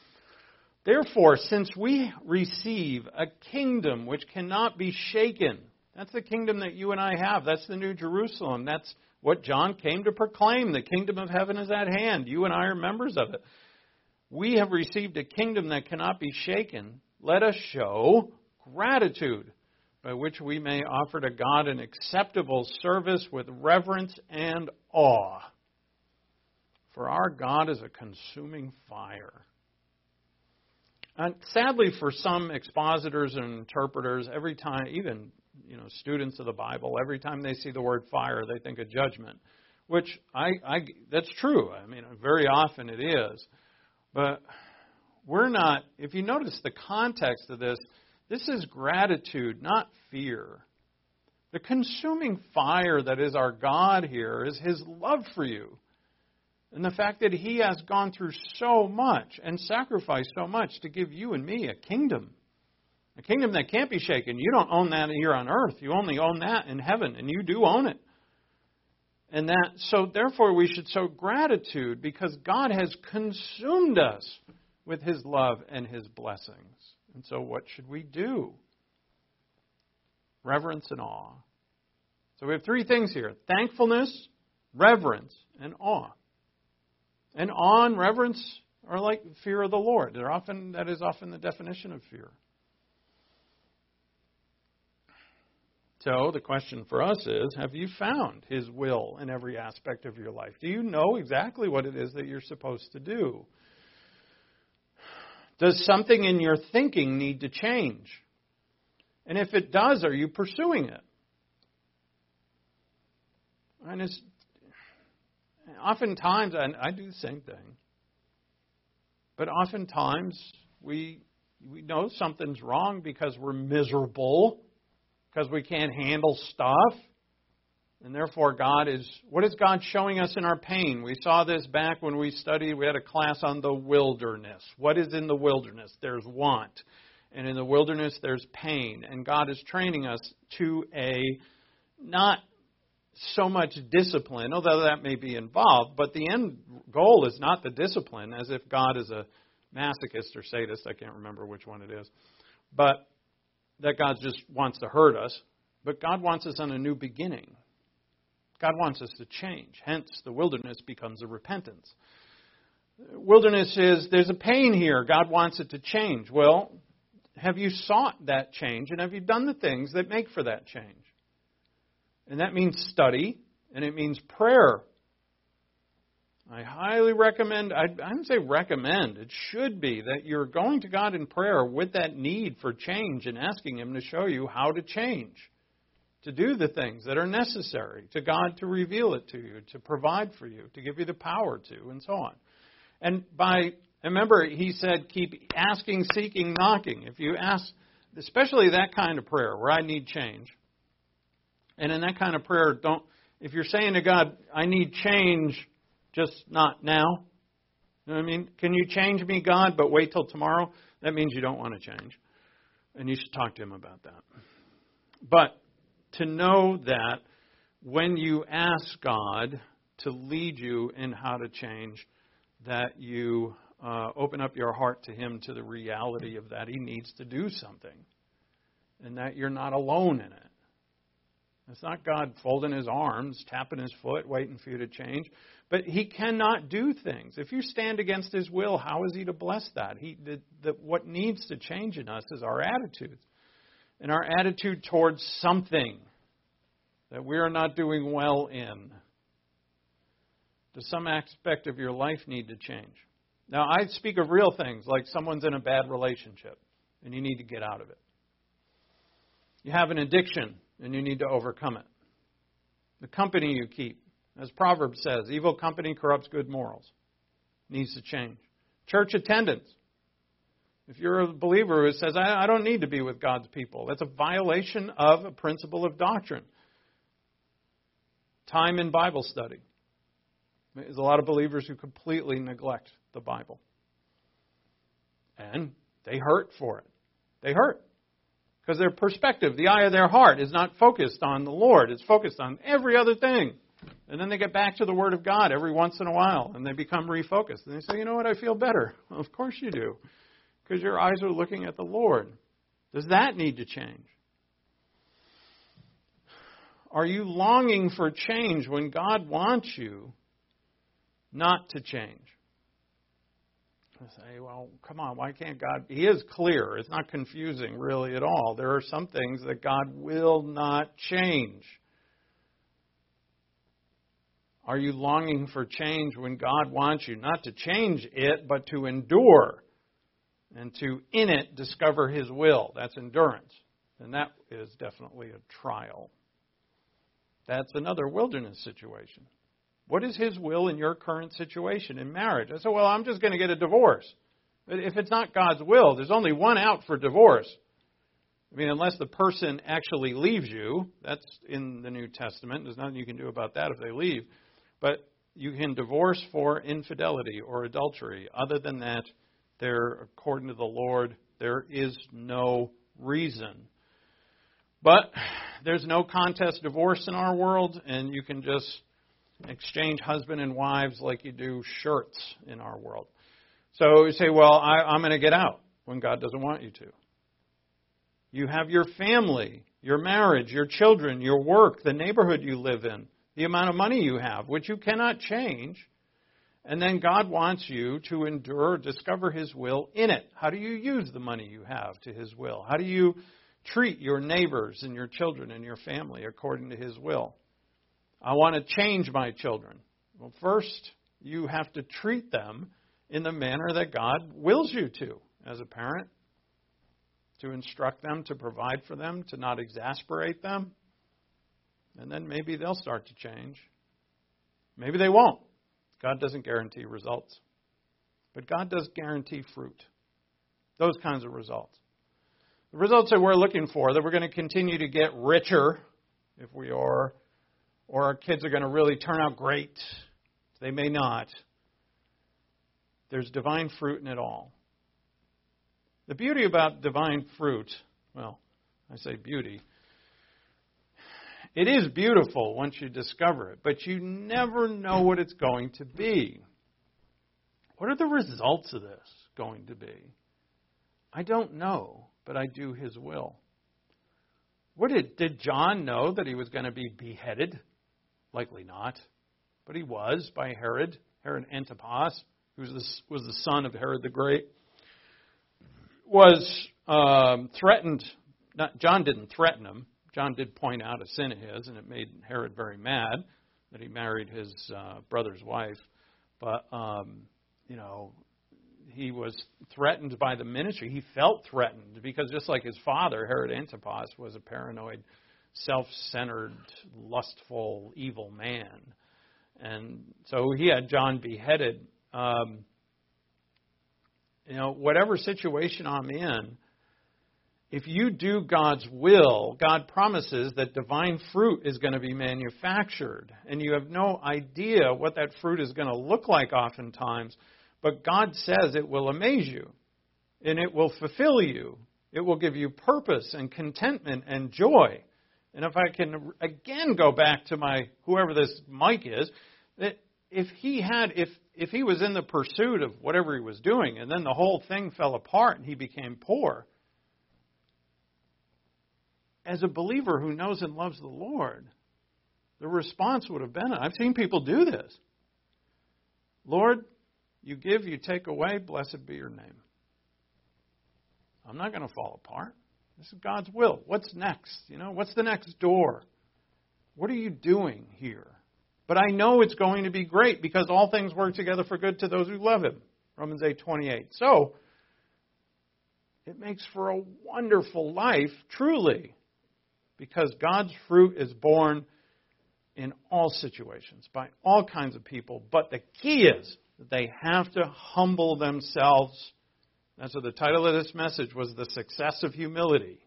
Therefore, since we receive a kingdom which cannot be shaken, that's the kingdom that you and I have. That's the New Jerusalem. That's what John came to proclaim. The kingdom of heaven is at hand. You and I are members of it. We have received a kingdom that cannot be shaken. let us show gratitude by which we may offer to God an acceptable service with reverence and awe. For our God is a consuming fire. And sadly, for some expositors and interpreters, every time, even you know, students of the Bible, every time they see the word fire, they think of judgment, which I, I that's true. I mean, very often it is, but we're not. If you notice the context of this, this is gratitude, not fear. The consuming fire that is our God here is His love for you. And the fact that He has gone through so much and sacrificed so much to give you and me a kingdom. A kingdom that can't be shaken. You don't own that here on earth. You only own that in heaven, and you do own it. And that, so therefore, we should show gratitude because God has consumed us with His love and His blessings. And so, what should we do? Reverence and awe. So, we have three things here thankfulness, reverence, and awe. And awe and reverence are like fear of the Lord. They're often, that is often the definition of fear. So the question for us is Have you found His will in every aspect of your life? Do you know exactly what it is that you're supposed to do? Does something in your thinking need to change? And if it does, are you pursuing it? And it's oftentimes, and I do the same thing, but oftentimes we we know something's wrong because we're miserable, because we can't handle stuff. And therefore, God is, what is God showing us in our pain? We saw this back when we studied, we had a class on the wilderness. What is in the wilderness? There's want. And in the wilderness, there's pain. And God is training us to a not so much discipline, although that may be involved, but the end goal is not the discipline, as if God is a masochist or sadist. I can't remember which one it is. But that God just wants to hurt us. But God wants us on a new beginning. God wants us to change. Hence, the wilderness becomes a repentance. Wilderness is there's a pain here. God wants it to change. Well, have you sought that change and have you done the things that make for that change? And that means study and it means prayer. I highly recommend, I, I don't say recommend, it should be that you're going to God in prayer with that need for change and asking Him to show you how to change to do the things that are necessary, to God to reveal it to you, to provide for you, to give you the power to, and so on. And by, remember, he said, keep asking, seeking, knocking. If you ask, especially that kind of prayer where I need change, and in that kind of prayer, don't, if you're saying to God, I need change, just not now. You know what I mean? Can you change me, God, but wait till tomorrow? That means you don't want to change. And you should talk to him about that. But to know that when you ask God to lead you in how to change, that you uh, open up your heart to Him to the reality of that He needs to do something, and that you're not alone in it. It's not God folding His arms, tapping His foot, waiting for you to change. But He cannot do things. If you stand against His will, how is He to bless that? He, the, the, what needs to change in us is our attitudes and our attitude towards something that we are not doing well in. Does some aspect of your life need to change? Now, I speak of real things like someone's in a bad relationship and you need to get out of it. You have an addiction and you need to overcome it. The company you keep, as Proverbs says, evil company corrupts good morals, needs to change. Church attendance. If you're a believer who says, I, don't need to be with God's people, that's a violation of a principle of doctrine. Time in Bible study. There's a lot of believers who completely neglect the Bible. And they hurt for it. They hurt. Because their perspective, the eye of their heart, is not focused on the Lord. It's focused on every other thing. And then they get back to the Word of God every once in a while and they become refocused. And they say, you know what, I feel better. Well, of course you do. Because your eyes are looking at the Lord. Does that need to change? Are you longing for change when God wants you not to change? I say, well, come on, why can't God? He is clear. It's not confusing really at all. There are some things that God will not change. Are you longing for change when God wants you not to change it, but to endure and to, in it, discover His will? That's endurance. And that is definitely a trial. That's another wilderness situation. What is His will in your current situation in marriage? I said, well, I'm just going to get a divorce. If it's not God's will, there's only one out for divorce. I mean, unless the person actually leaves you, that's in the New Testament. There's nothing you can do about that if they leave. But you can divorce for infidelity or adultery. Other than that, there, according to the Lord, there is no reason. But there's no contest divorce in our world, and you can just exchange husband and wives like you do shirts in our world. So you say, well, I, I'm going to get out when God doesn't want you to. You have your family, your marriage, your children, your work, the neighborhood you live in the amount of money you have, which you cannot change. And then God wants you to endure, discover His will in it. How do you use the money you have to His will? How do you treat your neighbors and your children and your family according to His will? I want to change my children. Well, first, you have to treat them in the manner that God wills you to as a parent, to instruct them, to provide for them, to not exasperate them, and then maybe they'll start to change. Maybe they won't. God doesn't guarantee results. But God does guarantee fruit. Those kinds of results. The results that we're looking for, that we're going to continue to get richer if we are, or our kids are going to really turn out great. They may not. There's divine fruit in it all. The beauty about divine fruit, well, I say beauty, it is beautiful once you discover it, but you never know what it's going to be. What are the results of this going to be? I don't know, but I do his will. What did, did John know that he was going to be beheaded? Likely not. But he was by Herod, Herod Antipas, who was the, was the son of Herod the Great, was um, threatened. Not, John didn't threaten him. John did point out a sin of his, and it made Herod very mad that he married his uh, brother's wife. But, um, you know, he was threatened by the ministry. He felt threatened because just like his father, Herod Antipas, was a paranoid, self centered, lustful, evil man. And so he had John beheaded. Um, you know, whatever situation I'm in, if you do God's will, God promises that divine fruit is going to be manufactured. And you have no idea what that fruit is going to look like oftentimes. But God says it will amaze you and it will fulfill you. It will give you purpose and contentment and joy. And if I can again go back to my whoever this Mike is, that if he had if if he was in the pursuit of whatever he was doing and then the whole thing fell apart and he became poor, as a believer who knows and loves the Lord, the response would have been I've seen people do this. Lord, you give, you take away, blessed be your name. I'm not going to fall apart. This is God's will. What's next? You know, what's the next door? What are you doing here? But I know it's going to be great because all things work together for good to those who love him. Romans 8:28. So, it makes for a wonderful life, truly because God's fruit is born in all situations, by all kinds of people. But the key is that they have to humble themselves. That's what the title of this message was The Success of Humility.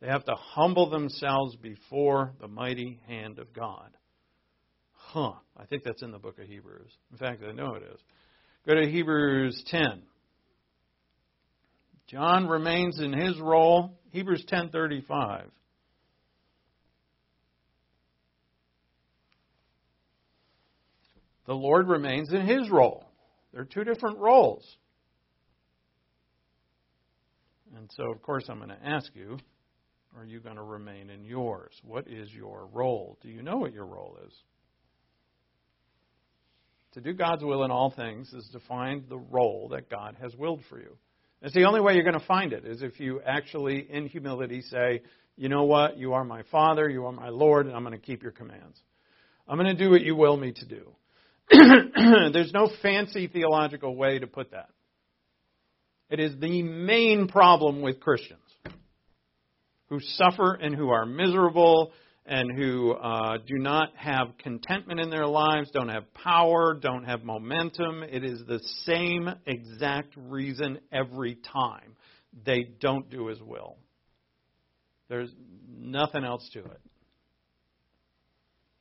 They have to humble themselves before the mighty hand of God. Huh. I think that's in the book of Hebrews. In fact, I know it is. Go to Hebrews 10. John remains in his role. Hebrews 10:35. The Lord remains in his role. They're two different roles. And so, of course, I'm going to ask you are you going to remain in yours? What is your role? Do you know what your role is? To do God's will in all things is to find the role that God has willed for you. It's the only way you're going to find it is if you actually, in humility, say, you know what? You are my Father, you are my Lord, and I'm going to keep your commands. I'm going to do what you will me to do. There's no fancy theological way to put that. It is the main problem with Christians who suffer and who are miserable and who uh, do not have contentment in their lives, don't have power, don't have momentum. It is the same exact reason every time. They don't do His will. There's nothing else to it.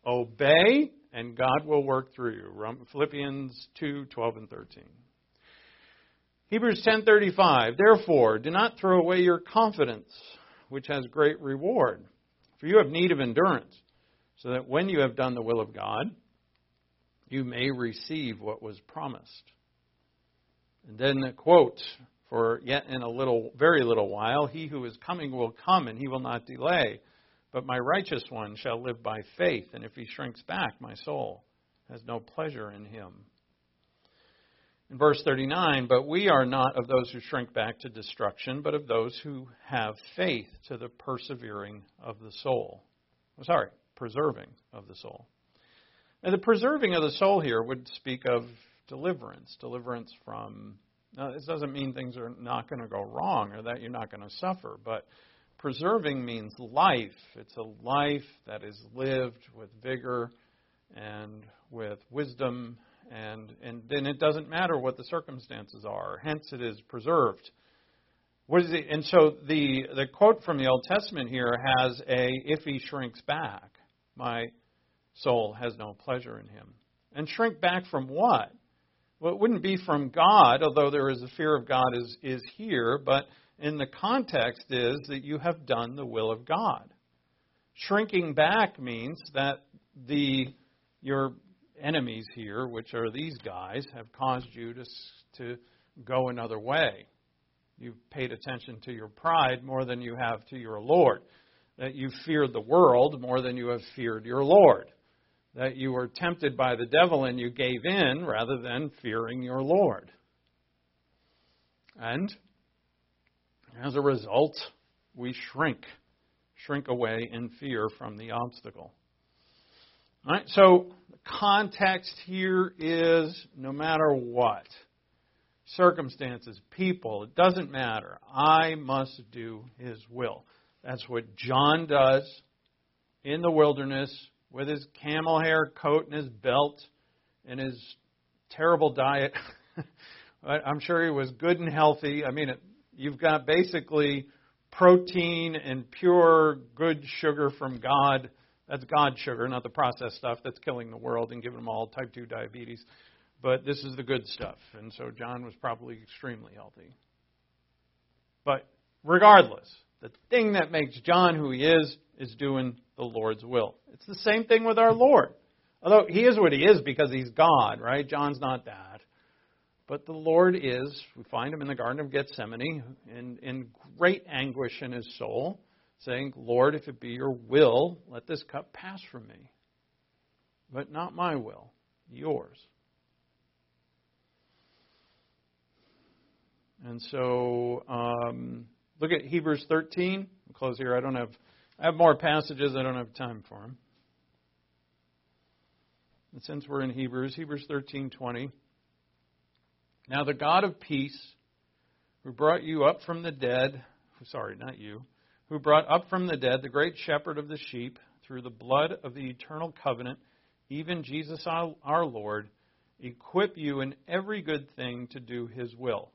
Obey, and God will work through you. Philippians 2 12 and 13. Hebrews 10:35 Therefore do not throw away your confidence which has great reward for you have need of endurance so that when you have done the will of God you may receive what was promised and then the quote for yet in a little very little while he who is coming will come and he will not delay but my righteous one shall live by faith, and if he shrinks back, my soul has no pleasure in him. In verse 39, but we are not of those who shrink back to destruction, but of those who have faith to the persevering of the soul. Oh, sorry, preserving of the soul. And the preserving of the soul here would speak of deliverance, deliverance from. Now, this doesn't mean things are not going to go wrong or that you're not going to suffer, but preserving means life. It's a life that is lived with vigor and with wisdom, and, and then it doesn't matter what the circumstances are. Hence, it is preserved. What is it? And so the, the quote from the Old Testament here has a, if he shrinks back, my soul has no pleasure in him. And shrink back from what? Well, it wouldn't be from God, although there is a fear of God is, is here, but in the context is that you have done the will of God. Shrinking back means that the your enemies here, which are these guys, have caused you to to go another way. You've paid attention to your pride more than you have to your Lord. That you feared the world more than you have feared your Lord. That you were tempted by the devil and you gave in rather than fearing your Lord. And as a result, we shrink, shrink away in fear from the obstacle. All right, so the context here is no matter what, circumstances, people, it doesn't matter. I must do His will. That's what John does in the wilderness with his camel hair coat and his belt and his terrible diet. I'm sure he was good and healthy. I mean, it you've got basically protein and pure good sugar from God. That's God sugar, not the processed stuff that's killing the world and giving them all type 2 diabetes. But this is the good stuff. And so John was probably extremely healthy. But regardless, the thing that makes John who he is is doing the Lord's will. It's the same thing with our Lord. Although he is what he is because he's God, right? John's not that. But the Lord is, we find him in the Garden of Gethsemane in, in great anguish in his soul, saying, Lord, if it be your will, let this cup pass from me. But not my will, yours. And so, um, look at Hebrews 13. I'll close here. I don't have, I have more passages. I don't have time for them. And since we're in Hebrews, Hebrews 13:20. Now the God of peace, who brought you up from the dead, sorry, not you, who brought up from the dead the great shepherd of the sheep through the blood of the eternal covenant, even Jesus our Lord, equip you in every good thing to do his will,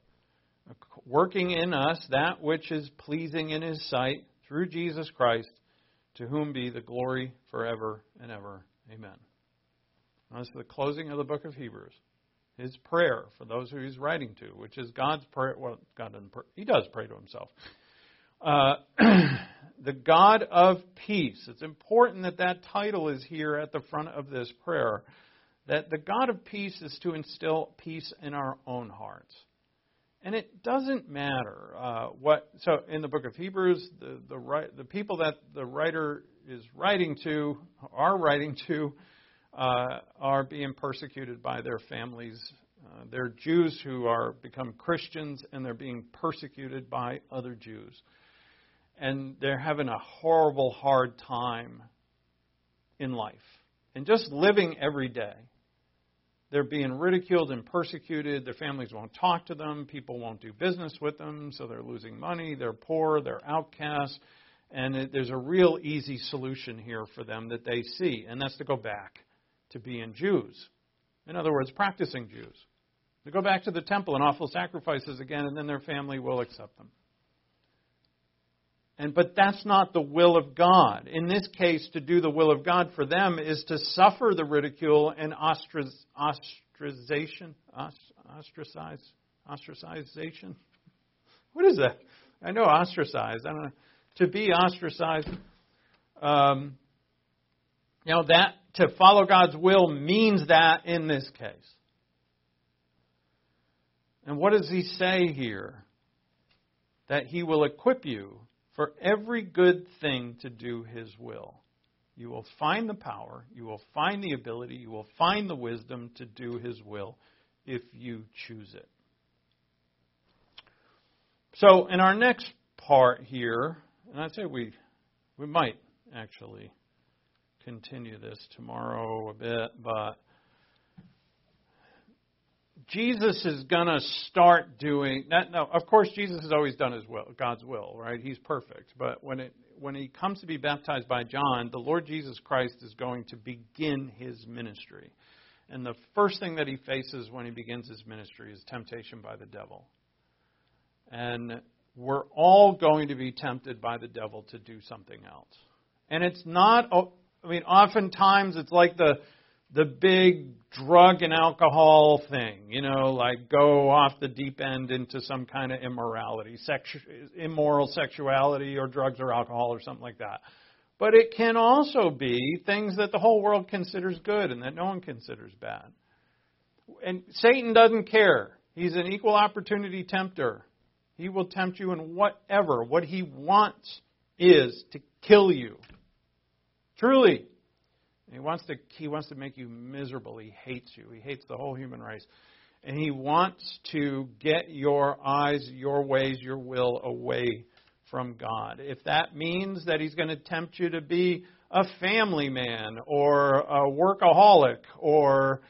working in us that which is pleasing in his sight through Jesus Christ, to whom be the glory forever and ever. Amen. Now, this is the closing of the book of Hebrews his prayer for those who he's writing to, which is God's prayer. Well, God doesn't pray, he does pray to himself. Uh, the God of peace. It's important that that title is here at the front of this prayer. That the God of peace is to instill peace in our own hearts. And it doesn't matter uh, what. So in the book of Hebrews, the the, the people that the writer is writing to are writing to uh, are being persecuted by their families. Uh, they're Jews who are become Christians and they're being persecuted by other Jews. And they're having a horrible, hard time in life and just living every day. They're being ridiculed and persecuted. Their families won't talk to them. People won't do business with them, so they're losing money. They're poor. They're outcasts. And it, there's a real easy solution here for them that they see, and that's to go back to being Jews. In other words, practicing Jews. To go back to the temple and offer sacrifices again, and then their family will accept them. And but that's not the will of God. In this case, to do the will of God for them is to suffer the ridicule and ostrac- ostracization, ostracize, ostracization. What is that? I know ostracize. I don't know. To be ostracized. Um, you know that to follow God's will means that in this case. And what does he say here? That he will equip you for every good thing to do His will. You will find the power, you will find the ability, you will find the wisdom to do His will if you choose it. So, in our next part here, and I'd say we, we might actually continue this tomorrow a bit, but Jesus is going to start doing that. No, of course, Jesus has always done his will, God's will, right? He's perfect. But when it when he comes to be baptized by John, the Lord Jesus Christ is going to begin his ministry. And the first thing that he faces when he begins his ministry is temptation by the devil. And we're all going to be tempted by the devil to do something else. And it's not, I mean, oftentimes it's like the the big drug and alcohol thing, you know, like go off the deep end into some kind of immorality, sexu- immoral sexuality or drugs or alcohol or something like that. But it can also be things that the whole world considers good and that no one considers bad. And Satan doesn't care. He's an equal opportunity tempter. He will tempt you in whatever. What he wants is to kill you. Truly. He wants to he wants to make you miserable. He hates you. He hates the whole human race. And he wants to get your eyes, your ways, your will away from God. If that means that he's going to tempt you to be a family man or a workaholic or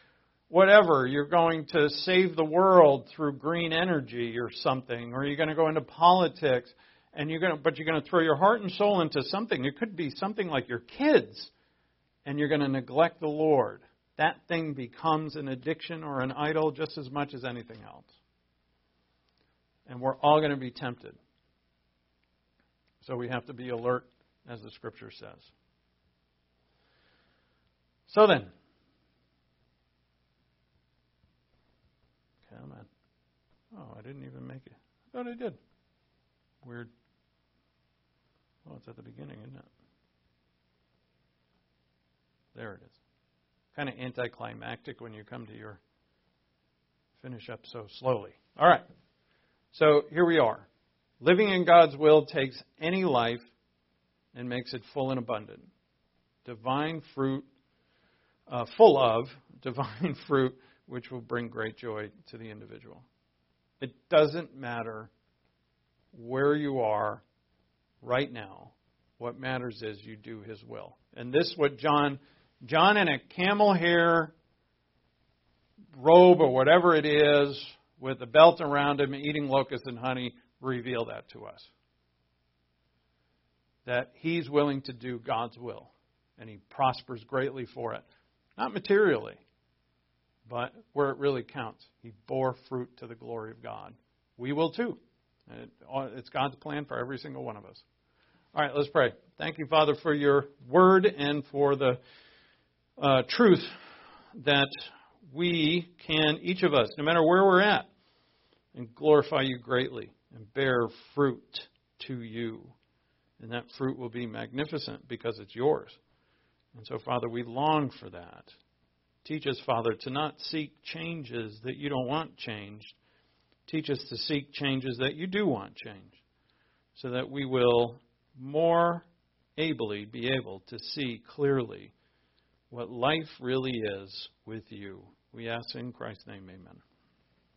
whatever, you're going to save the world through green energy or something, or you're going to go into politics and you're going to, but you're going to throw your heart and soul into something. It could be something like your kids and you're going to neglect the Lord, that thing becomes an addiction or an idol just as much as anything else. And we're all going to be tempted. So we have to be alert, as the scripture says. So then, come on. Oh, I didn't even make it. I thought I did. Weird. Well, it's at the beginning, isn't it? There it is. Kind of anticlimactic when you come to your finish up so slowly. All right. So here we are. Living in God's will takes any life and makes it full and abundant. Divine fruit, uh, full of divine fruit, which will bring great joy to the individual. It doesn't matter where you are right now. What matters is you do His will. And this, what John John in a camel hair robe or whatever it is, with a belt around him, eating locusts and honey, reveal that to us. That he's willing to do God's will, and he prospers greatly for it. Not materially, but where it really counts. He bore fruit to the glory of God. We will too. It's God's plan for every single one of us. All right, let's pray. Thank you, Father, for your word and for the uh, truth that we can, each of us, no matter where we're at, and glorify you greatly and bear fruit to you. And that fruit will be magnificent because it's yours. And so, Father, we long for that. Teach us, Father, to not seek changes that you don't want changed. Teach us to seek changes that you do want change, so that we will more ably be able to see clearly what life really is with you. We ask in Christ's name, amen.